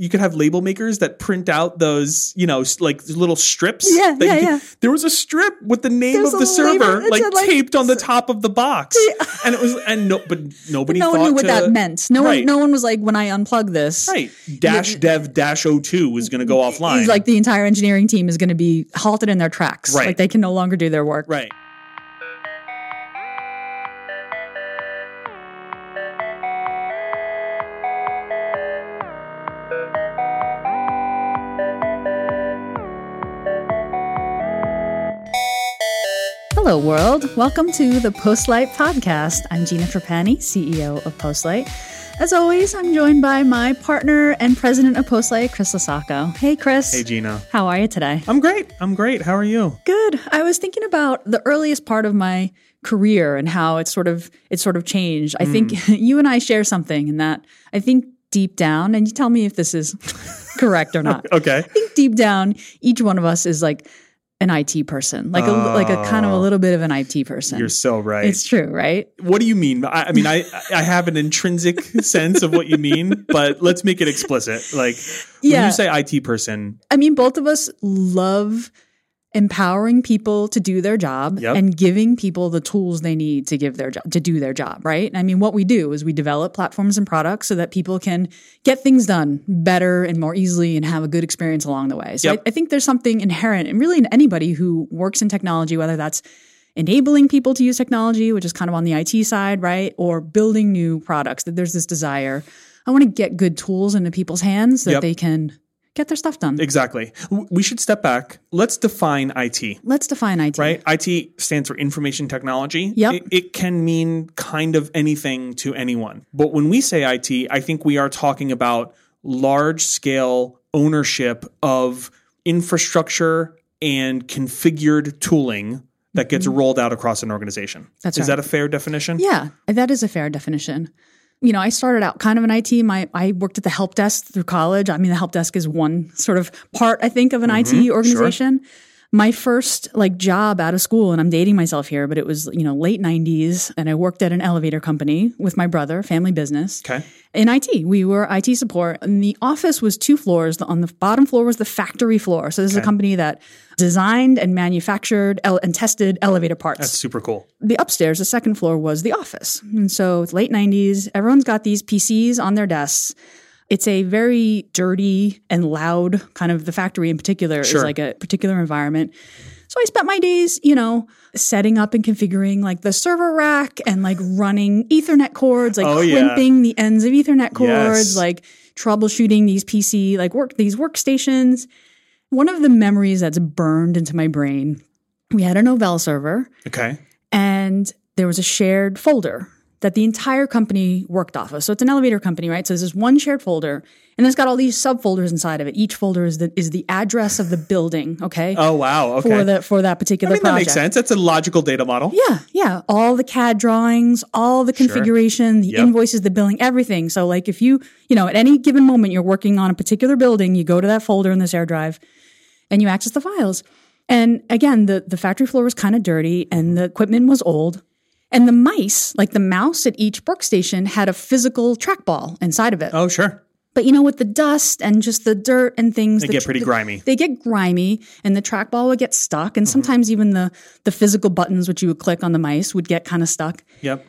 you could have label makers that print out those, you know, like little strips. Yeah, yeah, could- yeah. There was a strip with the name There's of the server like, like, taped on the top of the box, and it was and no, but nobody. no one knew what to- that meant. No Right. one, no one was like, when I unplug this, Right. Dash dev dash o two is going to go offline. Like the entire engineering team is going to be halted in their tracks. Right. Like they can no longer do their work. right. Hello, world. Welcome to the Postlight podcast. I'm Gina Trapani, CEO of Postlight. As always, I'm joined by my partner and president of Postlight, Chris LoSacco. Hey, Chris. Hey Gina, How are you today? I'm great. I'm great. How are you? Good. I was thinking about the earliest part of my career and how it's sort of it's sort of changed. I think mm. you and I share something in that I think deep down, and you tell me if this is correct or not. Okay. I think deep down, each one of us is like an IT person, like a like a kind of a oh. little bit of an IT person. You're so right. it's true, right? what do you mean? I, I mean, I I have an intrinsic sense of what you mean, but let's make it explicit. Like when you say IT person, I mean, both of us love empowering people to do their job Yep. and giving people the tools they need to give their job to do their job, right? I mean, what we do is we develop platforms and products so that people can get things done better and more easily and have a good experience along the way. So Yep. I, I think there's something inherent and really in anybody who works in technology, whether that's enabling people to use technology, which is kind of on the IT side, right? Or building new products, that there's this desire. I want to get good tools into people's hands so that they can get their stuff done. exactly. We should step back. Let's define IT. Let's define IT. Right? IT stands for information technology. Yep. It, it can mean kind of anything to anyone. But when we say IT, I think we are talking about large scale ownership of infrastructure and configured tooling that gets rolled out across an organization. Mm-hmm. That's Is right. that a fair definition? Yeah, that is a fair definition. You know, I started out kind of an IT. My I worked at the help desk through college. I mean, the help desk is one sort of part, I think, of an IT mm-hmm. organization. My first like job out of school, and I'm dating myself here, but it was you know late '90s, and I worked at an elevator company with my brother, family business. Okay. In IT, we were IT support, and the office was two floors. On the bottom floor was the factory floor. So this is a company that designed and manufactured ele- and tested elevator parts That's super cool. the upstairs, the second floor was the office. And so it's late 90s. Everyone's got these PCs on their desks. It's a very dirty and loud kind of the factory in particular Sure. is like a particular environment. So I spent my days, you know, setting up and configuring like the server rack and like running Ethernet cords, like Oh, yeah. the ends of Ethernet cords, Yes. like troubleshooting these PC, like work, these workstations. One of the memories that's burned into my brain, we had a Novell server Okay. and there was a shared folder that the entire company worked off of. So it's an elevator company, right? So there's this one shared folder, and it's got all these subfolders inside of it. Each folder is the is the address of the building, okay, Oh wow. Okay. for the for that particular I mean that makes sense. That's a logical data model. Yeah, yeah. All the CAD drawings, all the configuration, the Yep. invoices, the billing, everything. So, like, if you, you know, at any given moment you're working on a particular building, you go to that folder in this air drive and you access the files. And again, the, the factory floor was kind of dirty and the equipment was old. And the mice, like the mouse at each workstation, had a physical trackball inside of it. Oh sure. But you know, with the dust and just the dirt and things, They the get pretty the- grimy. They get grimy, and the trackball would get stuck, and mm-hmm. sometimes even the the physical buttons which you would click on the mice would get kind of stuck. Yep.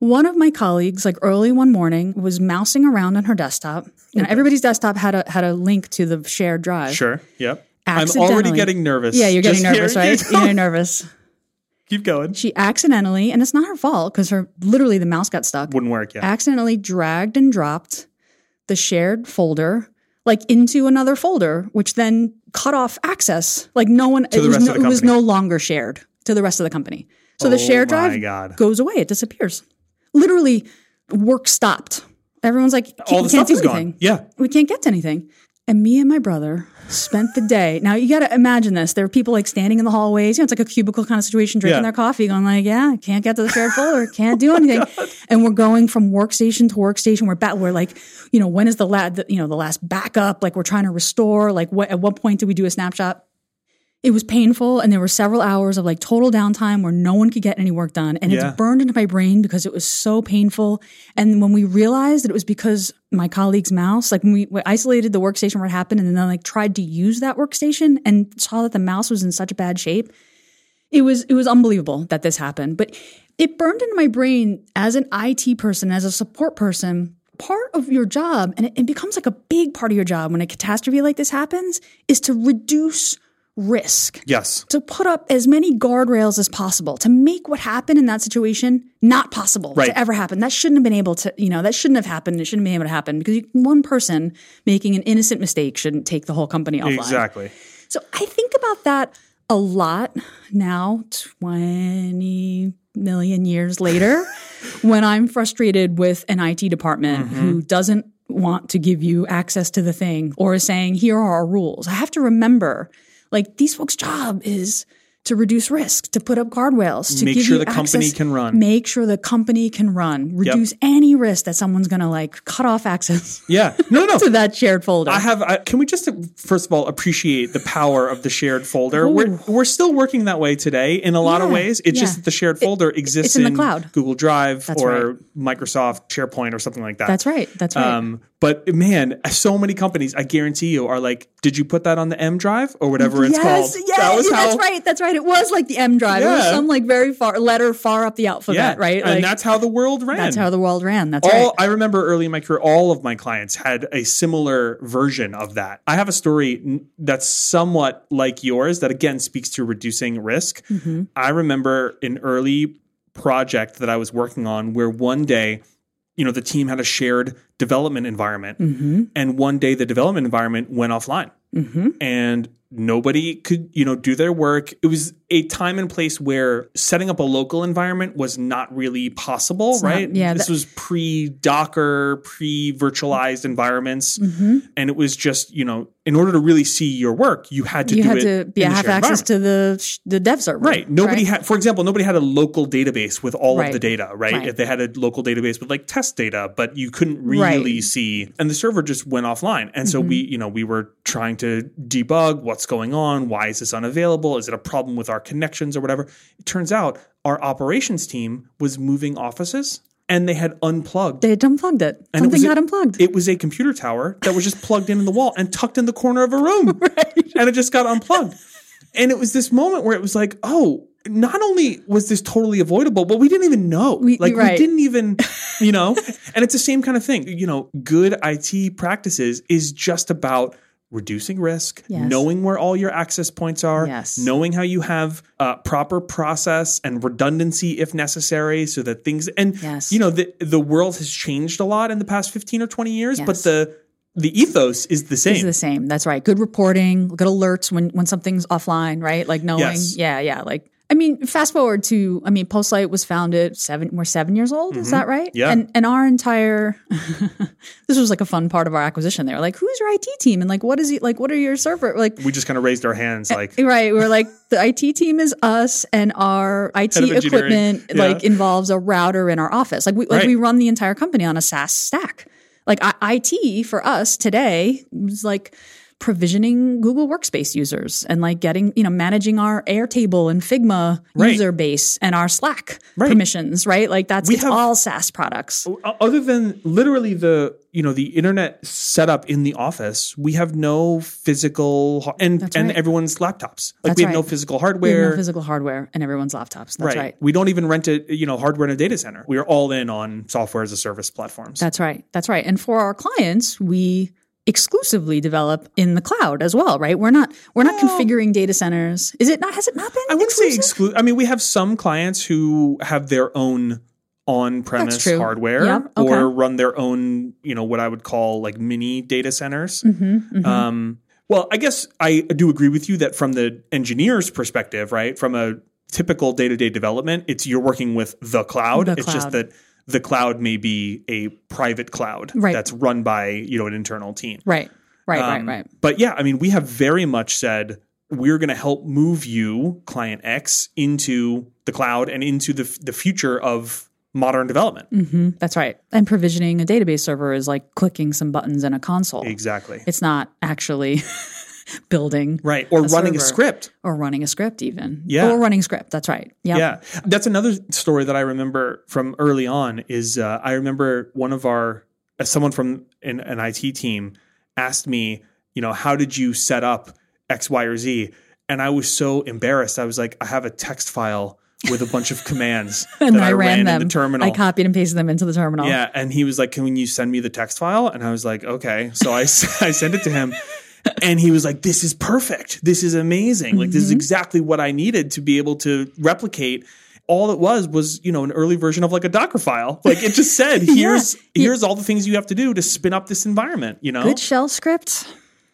One of my colleagues, like early one morning, was mousing around on her desktop, and everybody's desktop had a had a link to the shared drive. Sure. Yep. I'm already getting nervous. Yeah, you're getting Just nervous, right? you You're getting nervous. Keep going. She accidentally, and it's not her fault because her literally the mouse got stuck. Wouldn't work. Yeah. accidentally dragged and dropped the shared folder like into another folder, which then cut off access. Like no one, it, was no, it was no longer shared to the rest of the company. So the Oh shared my drive God. goes away. It disappears. Literally, work stopped. Everyone's like, All we the can't stuff do is anything. gone. Yeah. We can't get to anything. And me and my brother spent the day. Now you got to imagine this. There are people like standing in the hallways. You know, it's like a cubicle kind of situation, drinking Yeah. their coffee, going like, "Yeah, can't get to the shared folder, can't do oh anything." and we're going from workstation to workstation. We're back. We're like, you know, when is the last, you know, the last backup? Like we're trying to restore. Like, what at what point do we do a snapshot? It was painful and there were several hours of like total downtime where no one could get any work done and Yeah. it's burned into my brain because it was so painful and when we realized that it was because my colleague's mouse like when we, we isolated the workstation where it happened and then like tried to use that workstation and saw that the mouse was in such a bad shape it was it was unbelievable that this happened but it burned into my brain as an IT person as a support person part of your job and it, it becomes like a big part of your job when a catastrophe like this happens is to reduce risk Yes. to put up as many guardrails as possible to make what happened in that situation not possible Right. to ever happen. That shouldn't have been able to, you know, that shouldn't have happened. It shouldn't have been able to happen because you, one person making an innocent mistake shouldn't take the whole company offline. Exactly. So I think about that a lot now, 20 million years later, when I'm frustrated with an IT department mm-hmm. who doesn't want to give you access to the thing or is saying, here are our rules. I have to remember, like, these folks' job is to reduce risk, to put up guardrails, to Make give sure you the company can run. Make sure the company can run. Reduce any risk that someone's going to like cut off access Yeah. No, no. to that shared folder. I have. I, can we just first of all appreciate the power of the shared folder? We're we're still working that way today in a lot of ways. It's just that the shared folder exists in the cloud. Google Drive That's or Microsoft SharePoint or something like that. That's right. That's right. Um, but man, so many companies, I guarantee you, are like, "Did you put that on the M drive or whatever it's called?" Yes, yeah, that was yeah, how. that's right. That's right. It was like the M drive. It was some like very far letter far up the alphabet, Yeah, right? Like and that's how the world ran. that's how the world ran. That's all right. I remember early in my career, all of my clients had a similar version of that. I have a story that's somewhat like yours that again speaks to reducing risk. Mm-hmm. I remember an early project that I was working on where one day, you know, the team had a shared development environment, Mm-hmm. and one day the development environment went offline, and nobody could, you know, do their work. It was a time and place where setting up a local environment was not really possible, not- right? yeah, this that- was pre Docker, pre virtualized environments, and it was just, you know, in order to really see your work, you had to do it. you had to be, in have access to the sh- the dev server, Right. Nobody had, for example, nobody had a local database with all Right. of the data, right? Right. If they had a local database with like test data, but you couldn't really Right. see, and the server just went offline. And so we, Mm-hmm. you know, we were trying to debug what's going on. Why is this unavailable? Is it a problem with our connections or whatever? It turns out our operations team was moving offices and they had unplugged They had unplugged it. and it Something a- got unplugged. It was a computer tower that was just plugged in in the wall and tucked in the corner of a room. And it just got unplugged. And it was this moment where it was like, oh, not only was this totally avoidable, but we didn't even know. We- like we didn't even, you know. and it's the same kind of thing. You know, good IT practices is just about reducing risk, Yes. knowing where all your access points are, Yes. knowing how you have uh, proper process and redundancy if necessary, so that things and Yes. you know the the world has changed a lot in the past fifteen or twenty years, but the the ethos is the same. It's the same. That's right. Good reporting, good alerts when when something's offline, right? Like knowing, Yes. yeah, yeah. Like I mean, fast forward to I mean, Postlight was founded seven. We're seven years old. Is that right? Mm-hmm. Yeah. And and our entire this was like a fun part of our acquisition. They were like, "Who's your IT team?" And like, what is it? Like, what are your server? Like, we just kind of raised our hands, like Right. We're like the IT team is us and our IT equipment Yeah. like involves a router in our office. Like we like Right. we run the entire company on a SaaS stack. Like I, IT for us today was like provisioning Google Workspace users and like getting, you know, managing our Airtable and Figma Right. user base and our Slack Right. permissions, right? Like that's We it's have- all SaaS products. Uh, other than literally the you know the internet setup in the office, we have no physical and and everyone's laptops. Like That's we have no right. physical We have hardware. no physical hardware and everyone's laptops. That's right. We don't even rent it, you know, hardware in a data center. We are all in on software as a service platforms. That's right. That's right. And for our clients, we exclusively develop in the cloud as well, right? We're not we're not configuring data centers. Is it not has it not been I wouldn't say exclusive? I mean, we have some clients who have their own on-premise hardware Yeah, okay. or run their own, you know, what I would call like mini data centers. Mm-hmm, Um, well, I guess I do agree with you that from the engineer's perspective, right, from a typical day-to-day development, it's you're working with the cloud. The it's just that the cloud may be a private cloud Right. that's run by you know an internal team. Right. Right, Um, right, right. But yeah, I mean, we have very much said we're going to help move you, client X, into the cloud and into the the future of modern development. hmm That's right. And provisioning a database server is like clicking some buttons in a console. Exactly. It's not actually building right or running a script or running a script even. Yeah. Or running a script. That's right. Yep. Yeah, that's another story that I remember from early on. Is uh, I remember one of our uh, someone from an, an IT team asked me, you know, how did you set up X, Y, or Z? And I was so embarrassed. I was like, I have a text file with a bunch of commands And that then I, ran, in them. the terminal. I copied and pasted them into the terminal. Yeah, and he was like, "Can you send me the text file?" And I was like, "Okay." So I I sent it to him, and he was like, "This is perfect. This is amazing. Like this is Mm-hmm. exactly what I needed to be able to replicate." All it was was, you know, an early version of like a Docker file. Like it just said, "Here's here's all the things you have to do to spin up this environment." You know, Good shell script.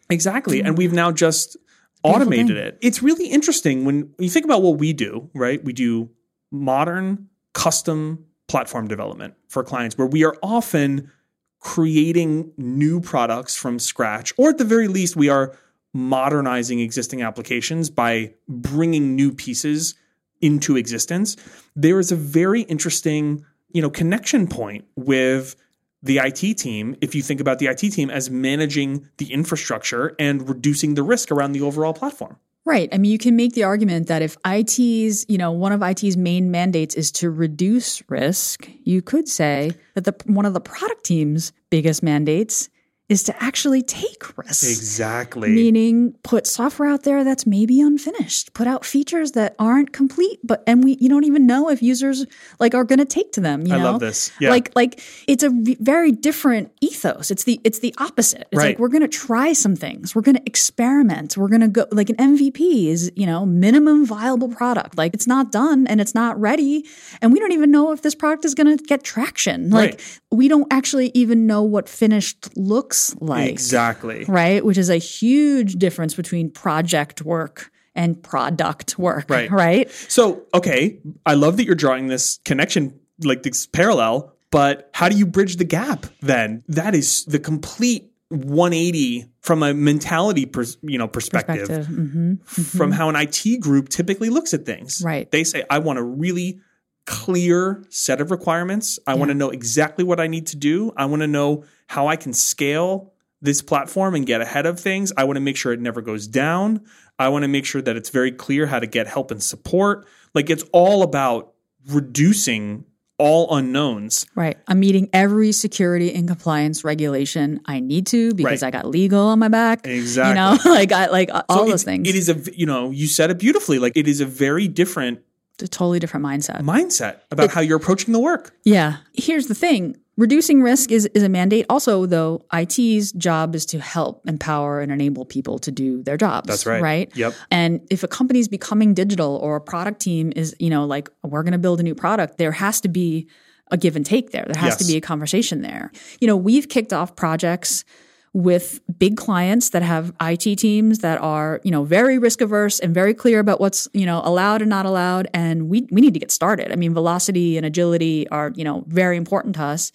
Exactly. And we've now just automated it. It's really interesting when you think about what we do, right? We do modern custom platform development for clients where we are often creating new products from scratch, or at the very least, we are modernizing existing applications by bringing new pieces into existence. There is a very interesting, you know, connection point with the IT team, if you think about the IT team as managing the infrastructure and reducing the risk around the overall platform. Right. I mean, you can make the argument that if IT's, you know, one of IT's main mandates is to reduce risk, you could say that the one of the product team's biggest mandates is to actually take risks. Exactly. Meaning put software out there that's maybe unfinished, put out features that aren't complete, but and we you don't even know if users like are going to take to them, you I know? love this. Yeah. Like like it's a very different ethos. It's the it's the opposite. It's Right. like we're going to try some things. We're going to experiment. We're going to go like an MVP is, you know, minimum viable product. Like it's not done and it's not ready and we don't even know if this product is going to get traction. Like Right. we don't actually even know what finished looks like exactly. right? Which is a huge difference between project work and product work, Right. Right? So, okay, I love that you're drawing this connection, like this parallel, but how do you bridge the gap then? That is the complete 180 from a mentality pers- you know perspective, Perspective. hmm from how an IT group typically looks at things. Right. They say I want a really clear set of requirements. I want to know exactly what I need to do. I want to know how I can scale this platform and get ahead of things. I want to make sure it never goes down. I want to make sure that it's very clear how to get help and support. Like it's all about reducing all unknowns. Right. I'm meeting every security and compliance regulation I need to because Right. I got legal on my back. Exactly. You know, like I like all So those it- things. It is a you know, you said it beautifully. Like it is a very different a totally different mindset. mindset about how you're approaching the work. Yeah. Here's the thing. Reducing risk is, is a mandate. Also, though, IT's job is to help empower and enable people to do their jobs. That's right. Right. Yep. And if a company's becoming digital or a product team is, you know, like we're going to build a new product, there has to be a give and take there. There has to be a conversation there. You know, we've kicked off projects with big clients that have IT teams that are, you know, very risk averse and very clear about what's, you know, allowed and not allowed. And we, we need to get started. I mean, velocity and agility are, you know, very important to us.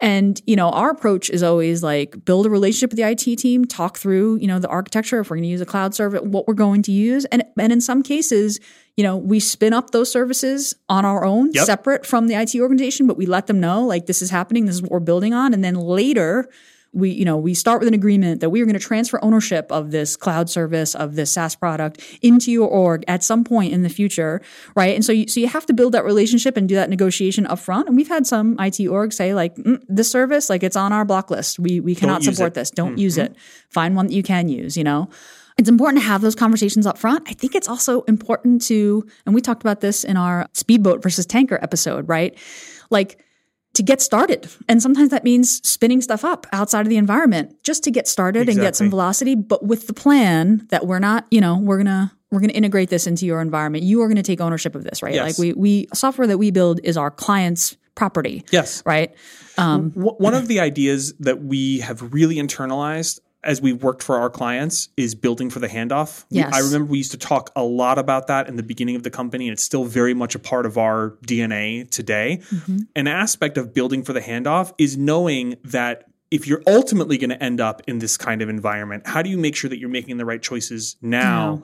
And, you know, our approach is always like build a relationship with the IT team, talk through, you know, the architecture, if we're going to use a cloud service, what we're going to use. And, and in some cases, you know, we spin up those services on our own, Yep. separate from the IT organization, but we let them know like this is happening, this is what we're building on. And then later, we you know we start with an agreement that we are going to transfer ownership of this cloud service of this SaaS product into your org at some point in the future, right? And so you, so you have to build that relationship and do that negotiation up front. And we've had some IT orgs say like mm, this service like it's on our block list. We we cannot support it. this. Don't use it. Find one that you can use. You know. It's important to have those conversations up front. I think it's also important to, and we talked about this in our speedboat versus tanker episode, right? Like to get started. And sometimes that means spinning stuff up outside of the environment just to get started and get some velocity, but with the plan that we're not, you know, we're going to we're going to integrate this into your environment. You are going to take ownership of this, right? Yes. Like we we software that we build is our client's property, Yes. right? Um, W- One of the ideas that we have really internalized as we worked for our clients is building for the handoff. We- Yes. I remember we used to talk a lot about that in the beginning of the company, and it's still very much a part of our DNA today. Mm-hmm. An aspect of building for the handoff is knowing that if you're ultimately going to end up in this kind of environment, how do you make sure that you're making the right choices now? Now.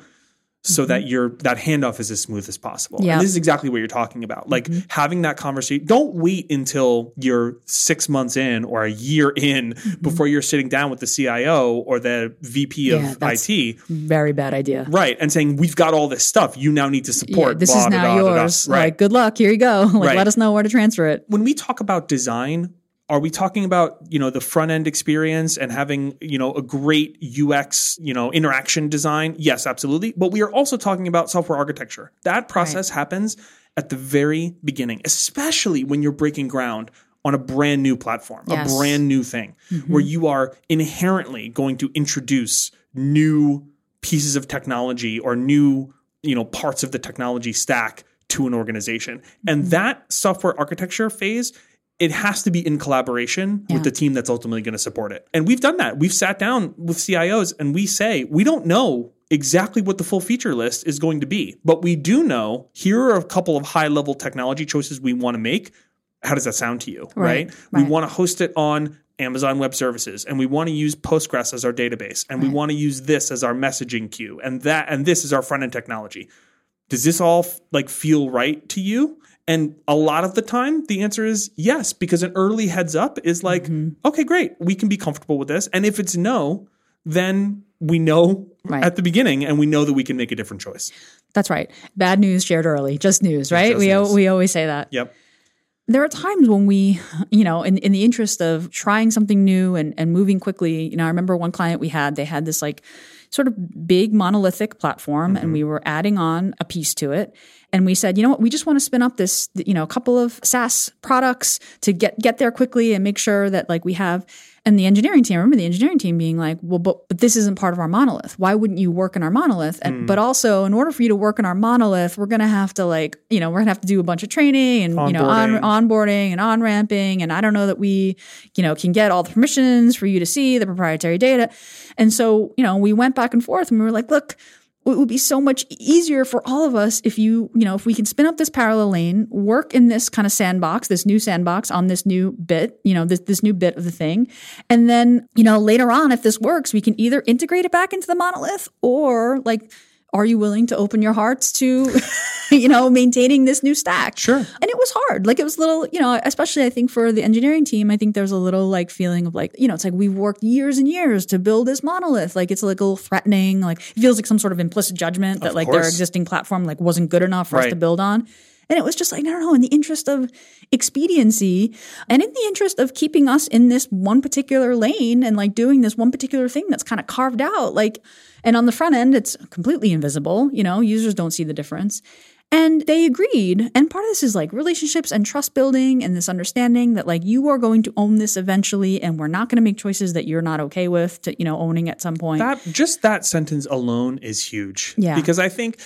So that mm-hmm. your that handoff is as smooth as possible. Yeah. And this is exactly what you're talking about. Like mm-hmm. having that conversation. Don't wait until you're six months in or a year in mm-hmm. before you're sitting down with the CIO or the VP Yeah, of that's- IT. Very bad idea. Right. And saying, we've got all this stuff. You now need to Yeah, support. this blah, is da, now da, da, da. yours. Right. Like, good luck. Here you go. Like, Right. let us know where to transfer it. when we talk about design, are we talking about, you know, the front end experience and having, you know, a great UX, you know, interaction design? Yes, absolutely. But we are also talking about software architecture. That process happens at the very beginning, especially when you're breaking ground on a brand new platform, Yes. a brand new thing mm-hmm. where you are inherently going to introduce new pieces of technology or new, you know, parts of the technology stack to an organization. And mm-hmm. that software architecture phase it has to be in collaboration Yeah. with the team that's ultimately going to support it. And we've done that. We've sat down with CIOs and we say, we don't know exactly what the full feature list is going to be, but we do know here are a couple of high level technology choices we want to make. How does that sound to you? Right, Right. We want to host it on Amazon Web Services and we want to use Postgres as our database and we want to use this as our messaging queue and that and this is our front end technology does this all like feel right to you and a lot of the time the answer is yes because an early heads up is like Mm-hmm. okay great we can be comfortable with this and if it's no then we know Right. at the beginning and we know that we can make a different choice That's right. Bad news shared early. Just news, right? just we, news. we always say that. yep there are times when we, you know, in, in the interest of trying something new and, and moving quickly, you know, I remember one client we had, they had this like sort of big monolithic platform and mm-hmm. we were adding on a piece to it. And we said, you know what, we just want to spin up this, you know, a couple of SaaS products to get, get there quickly and make sure that like we have, and the engineering team, I remember the engineering team being like, well, but, but this isn't part of our monolith. Why wouldn't you work in our monolith? And, hmm. But also in order for you to work in our monolith, we're going to have to like, you know, we're going to have to do a bunch of training and, you know, on, Onboarding. onboarding and on ramping. And I don't know that we, you know, can get all the permissions for you to see the proprietary data. And so, you know, we went back and forth and we were like, look, it would be so much easier for all of us if you, you know, if we can spin up this parallel lane, work in this kind of sandbox, this new sandbox on this new bit, you know, this, this new bit of the thing. And then, you know, later on, if this works, we can either integrate it back into the monolith or like, are you willing to open your hearts to, you know, maintaining this new stack? Sure. And it was hard. Like it was a little, you know, especially I think for the engineering team, I think there's a little like feeling of like, you know, it's like we've worked years and years to build this monolith. Like it's like a little threatening. Like it feels like some sort of implicit judgment that Of like their existing platform like wasn't good enough for us to build on. And it was just like, I don't know, in the interest of expediency and in the interest of keeping us in this one particular lane and like doing this one particular thing that's kind of carved out, like, and on the front end, it's completely invisible. You know, users don't see the difference. And they agreed. And part of this is like relationships and trust building and this understanding that like you are going to own this eventually and we're not going to make choices that you're not okay with to, you know, owning at some point. that just that sentence alone is huge Yeah. because i think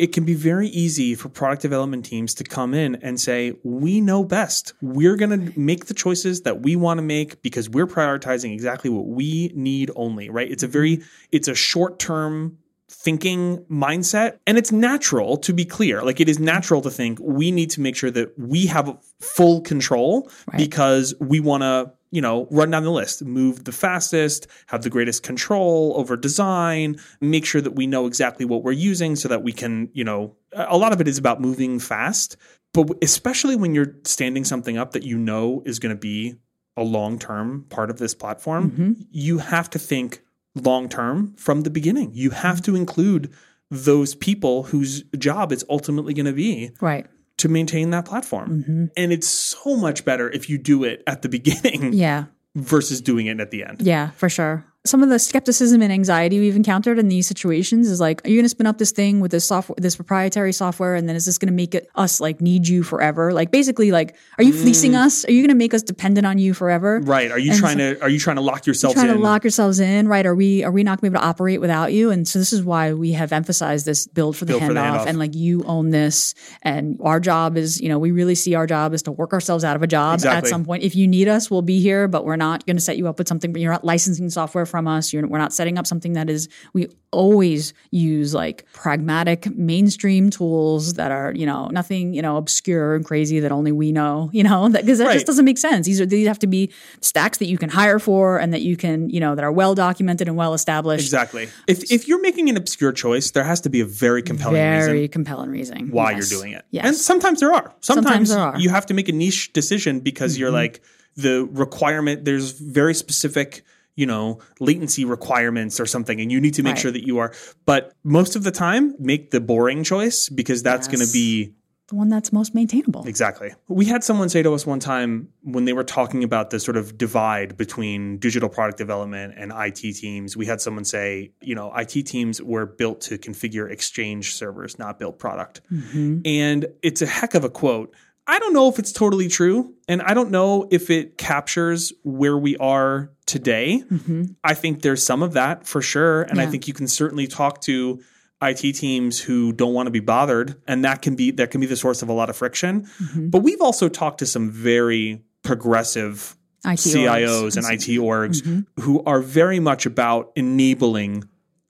it can be very easy for product development teams to come in and say we know best. We're going to make the choices that we want to make because we're prioritizing exactly what we need only right? It's a mm-hmm. very it's a short term thinking mindset and it's natural to be clear. Like it is mm-hmm. natural to think we need to make sure that we have full control because we want to you know run down the list move the fastest have the greatest control over design make sure that we know exactly what we're using so that we can you know a lot of it is about moving fast but especially when you're standing something up that you know is going to be a long term part of this platform mm-hmm. you have to think long term from the beginning. You have to include those people whose job it's ultimately going to be right. To maintain that platform. Mm-hmm. And it's so much better if you do it at the beginning Yeah. versus doing it at the end. Yeah, for sure. Some of the skepticism and anxiety we've encountered in these situations is like, are you going to spin up this thing with this software, this proprietary software, and then is this going to make it us like need you forever? Like, basically, like, are you fleecing mm. us? Are you going to make us dependent on you forever? Right. Are you And trying to are you trying to lock yourselves Trying in? to lock yourselves in, right? Are we are we not going to be able to operate without you? And so this is why we have emphasized this build for the, Build handoff, for the handoff. and like you own this, and our job is, you know, we really see our job is to work ourselves out of a job at some point. If you need us, we'll be here, but we're not going to set you up with something. But you're not licensing software from us. You're, we're not setting up something that is, we always use like pragmatic mainstream tools that are, you know, nothing, you know, obscure and crazy that only we know, you know, because that, that Right. just doesn't make sense. These are, these have to be stacks that you can hire for and that you can, you know, that are well documented and well established. Exactly. If if you're making an obscure choice, there has to be a very compelling Very reason compelling reason why Yes. you're doing it. Yes. And sometimes there are. Sometimes, Sometimes there are. Mm-hmm. you have to make a niche decision because you're like the requirement there's very specific you know latency requirements or something and you need to make Right. sure that you are but most of the time make the boring choice because that's going to be the one that's most maintainable. Exactly. We had someone say to us one time when they were talking about the sort of divide between digital product development and IT teams. We had someone say, you know, IT teams were built to configure Exchange servers, not build product. Mm-hmm. And it's a heck of a quote. I don't know if it's totally true, and I don't know if it captures where we are today. Mm-hmm. I think there's some of that for sure, and I think you can certainly talk to IT teams who don't want to be bothered, and that can be that can be the source of a lot of friction. Mm-hmm. But we've also talked to some very progressive IT CIOs orgs. and IT orgs mm-hmm. who are very much about enabling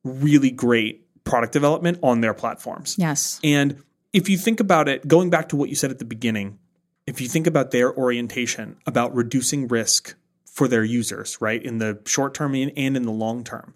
really great product development on their platforms. Yes. And if you think about it, going back to what you said at the beginning, if you think about their orientation about reducing risk for their users, right, in the short term and in the long term,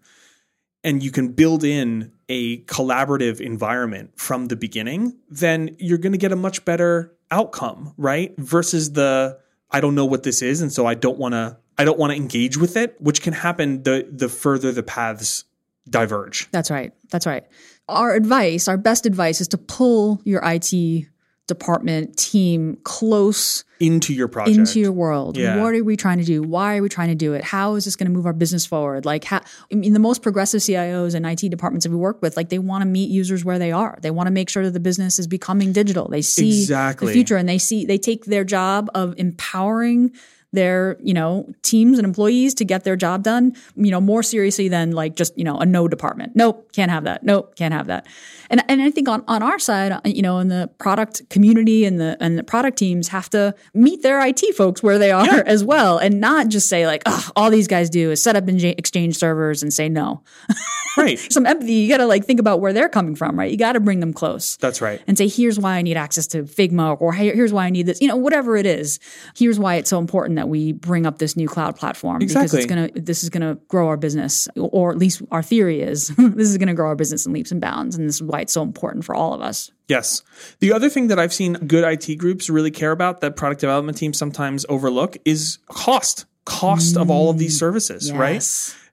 and you can build in a collaborative environment from the beginning, then you're going to get a much better outcome, right? Versus the I don't know what this is, and so I don't want to I don't want to engage with it, which can happen the the further the paths diverge. That's right. That's right. Our advice, our best advice is to pull your IT department team close into your project. into your world. Yeah. What are we trying to do? Why are we trying to do it? How is this going to move our business forward? Like, how, I mean, the most progressive CIOs and IT departments that we work with, like, they want to meet users where they are. They want to make sure that the business is becoming digital. They see Exactly. the future and they see, they take their job of empowering their, you know, teams and employees to get their job done, you know, more seriously than like just, you know, a no department. Nope, can't have that. Nope, can't have that. And and I think on, on our side, uh, you know, in the product community and the and the product teams have to meet their IT folks where they are as well and not just say like, oh, all these guys do is set up in exchange servers and say no. right. Some empathy, you got to like think about where they're coming from, right? You got to bring them close That's right. and say, here's why I need access to Figma, or here's why I need this, you know, whatever it is. Here's why it's so important that we bring up this new cloud platform because it's gonna, this is gonna grow our business, or at least our theory is this is gonna grow our business in leaps and bounds, and this is why it's so important for all of us. Yes. The other thing that I've seen good IT groups really care about that product development teams sometimes overlook is cost. Cost of all of these mm. services, right?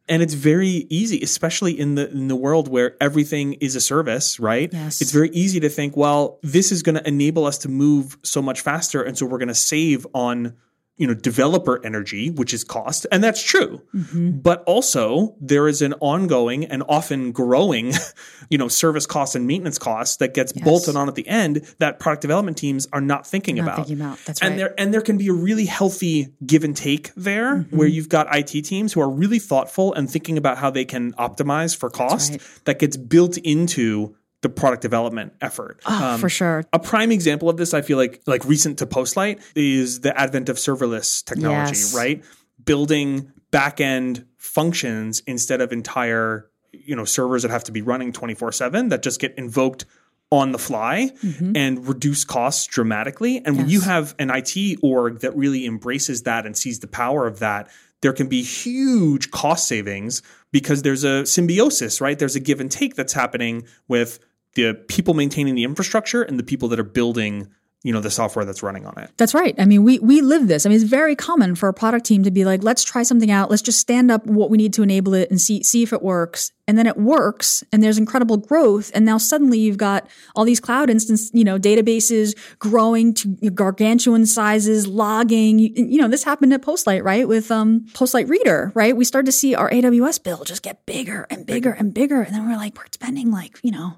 And it's very easy, especially in the in the world where everything is a service, right? Yes. It's very easy to think, well, this is going to enable us to move so much faster, and so we're going to save on you know developer energy, which is cost, and that's true. Mm-hmm. But also there is an ongoing and often growing, you know, service costs and maintenance costs that gets bolted on at the end that product development teams are not thinking Not about. thinking about. That's And right. there and there can be a really healthy give and take there mm-hmm. where you've got IT teams who are really thoughtful and thinking about how they can optimize for cost right. that gets built into the product development effort. Oh, for um, sure. A prime example of this, I feel like, like recent to Postlight, is the advent of serverless technology, Yes. right? Building back end functions instead of entire, you know, servers that have to be running twenty four seven that just get invoked on the fly mm-hmm. and reduce costs dramatically. And when you have an IT org that really embraces that and sees the power of that, there can be huge cost savings because there's a symbiosis, right? There's a give and take that's happening with the people maintaining the infrastructure and the people that are building, you know, the software that's running on it. That's right. I mean, we we live this. I mean, it's very common for a product team to be like, let's try something out. Let's just stand up what we need to enable it and see see if it works. And then it works, and there's incredible growth. And now suddenly you've got all these cloud instance, you know, databases growing to gargantuan sizes, logging. You, you know, this happened at Postlight, right? With um, Postlight Reader, right? We started to see our AWS bill just get bigger and bigger and bigger, and then we're like, we're spending like, you know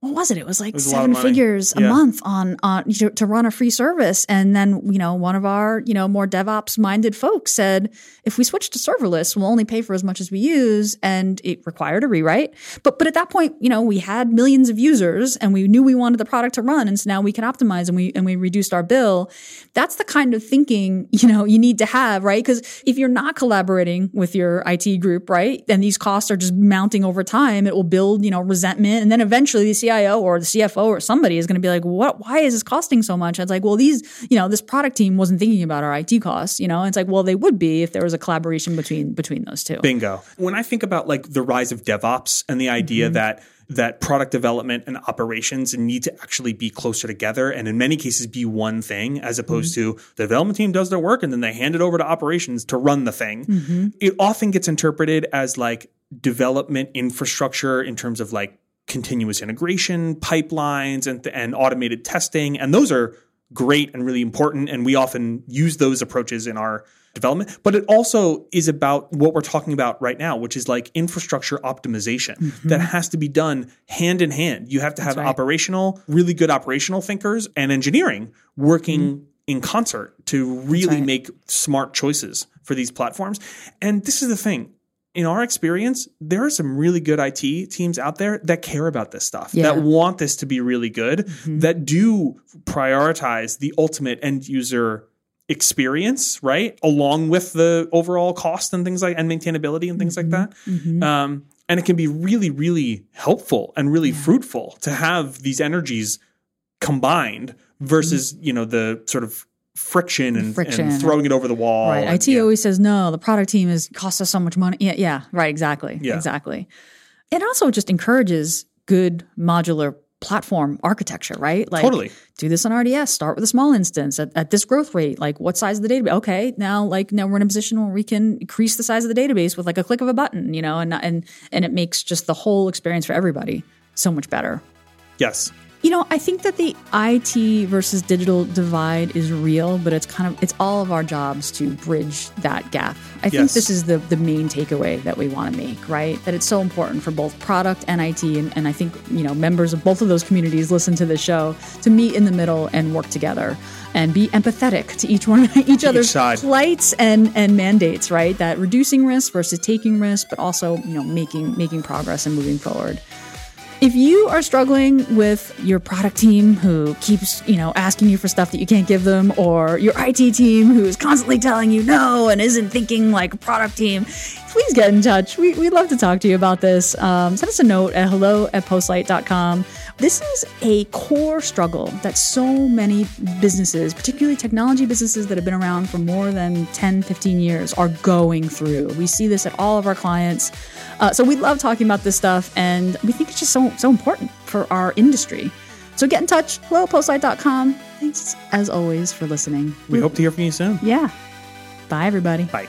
what was it? It was like was a lot of seven money. figures a Yeah. month on on to, to run a free service. And then you know one of our you know more DevOps minded folks said, if we switch to serverless, we'll only pay for as much as we use, and it required a rewrite. But but at that point, you know, we had millions of users, and we knew we wanted the product to run, and so now we can optimize, and we and we reduced our bill. That's the kind of thinking you know you need to have, right? Because if you're not collaborating with your IT group, right, and these costs are just mounting over time, it will build you know resentment, and then eventually the CIO or the CFO or somebody is going to be like, what? Why is this costing so much? And it's like, well, these you know this product team wasn't thinking about our IT costs, you know. And it's like, well, they would be if there was a collaboration between between those two. Bingo. When I think about like the rise of DevOps and the idea mm-hmm. that that product development and operations need to actually be closer together and in many cases be one thing as opposed mm-hmm. to the development team does their work and then they hand it over to operations to run the thing. Mm-hmm. It often gets interpreted as like development infrastructure in terms of like continuous integration pipelines and and automated testing and those are great and really important and we often use those approaches in our development. But it also is about what we're talking about right now which is like infrastructure optimization mm-hmm. that has to be done hand in hand. You have to have right. operational really good operational thinkers and engineering working mm-hmm. in concert to really right. make smart choices for these platforms. And this is the thing in our experience, there are some really good IT teams out there that care about this stuff, Yeah. that want this to be really good, mm-hmm. that do prioritize the ultimate end user experience, right? Along with the overall cost and things like and maintainability and things like mm-hmm. that. Mm-hmm. Um, and it can be really, really helpful and really fruitful to have these energies combined versus, you know, the sort of friction and, Friction. and throwing it over the wall. Right. and- IT yeah. always says no. The product team has cost us so much money. Yeah. Yeah. Right. Exactly. Yeah. Exactly. It also just encourages good modular platform architecture, right? Like Totally. do this on RDS. Start with a small instance at, at this growth rate. Like what size of the database? Okay. Now, like now we're in a position where we can increase the size of the database with like a click of a button, you know, and and and it makes just the whole experience for everybody so much better. Yes. You know, I think that the IT versus digital divide is real, but it's kind of it's all of our jobs to bridge that gap. I think this is the the main takeaway that we want to make, right? That it's so important for both product and IT, and, and I think you know members of both of those communities listen to the show to meet in the middle and work together and be empathetic to each one each other's side. plights and and mandates, right? That reducing risk versus taking risk, but also you know making making progress and moving forward. If you are struggling with your product team who keeps, you know, asking you for stuff that you can't give them, or your IT team who is constantly telling you no and isn't thinking like a product team, please get in touch. We, we'd love to talk to you about this. Um, send us a note at hello at postlight.com. This is a core struggle that so many businesses, particularly technology businesses that have been around for more than 10, 15 years, are going through. We see this at all of our clients. Uh, so we love talking about this stuff, and we think it's just so so important for our industry. So get in touch, hellopostlight.com. Thanks as always for listening. We hope to hear from you soon. Yeah. Bye, everybody. Bye.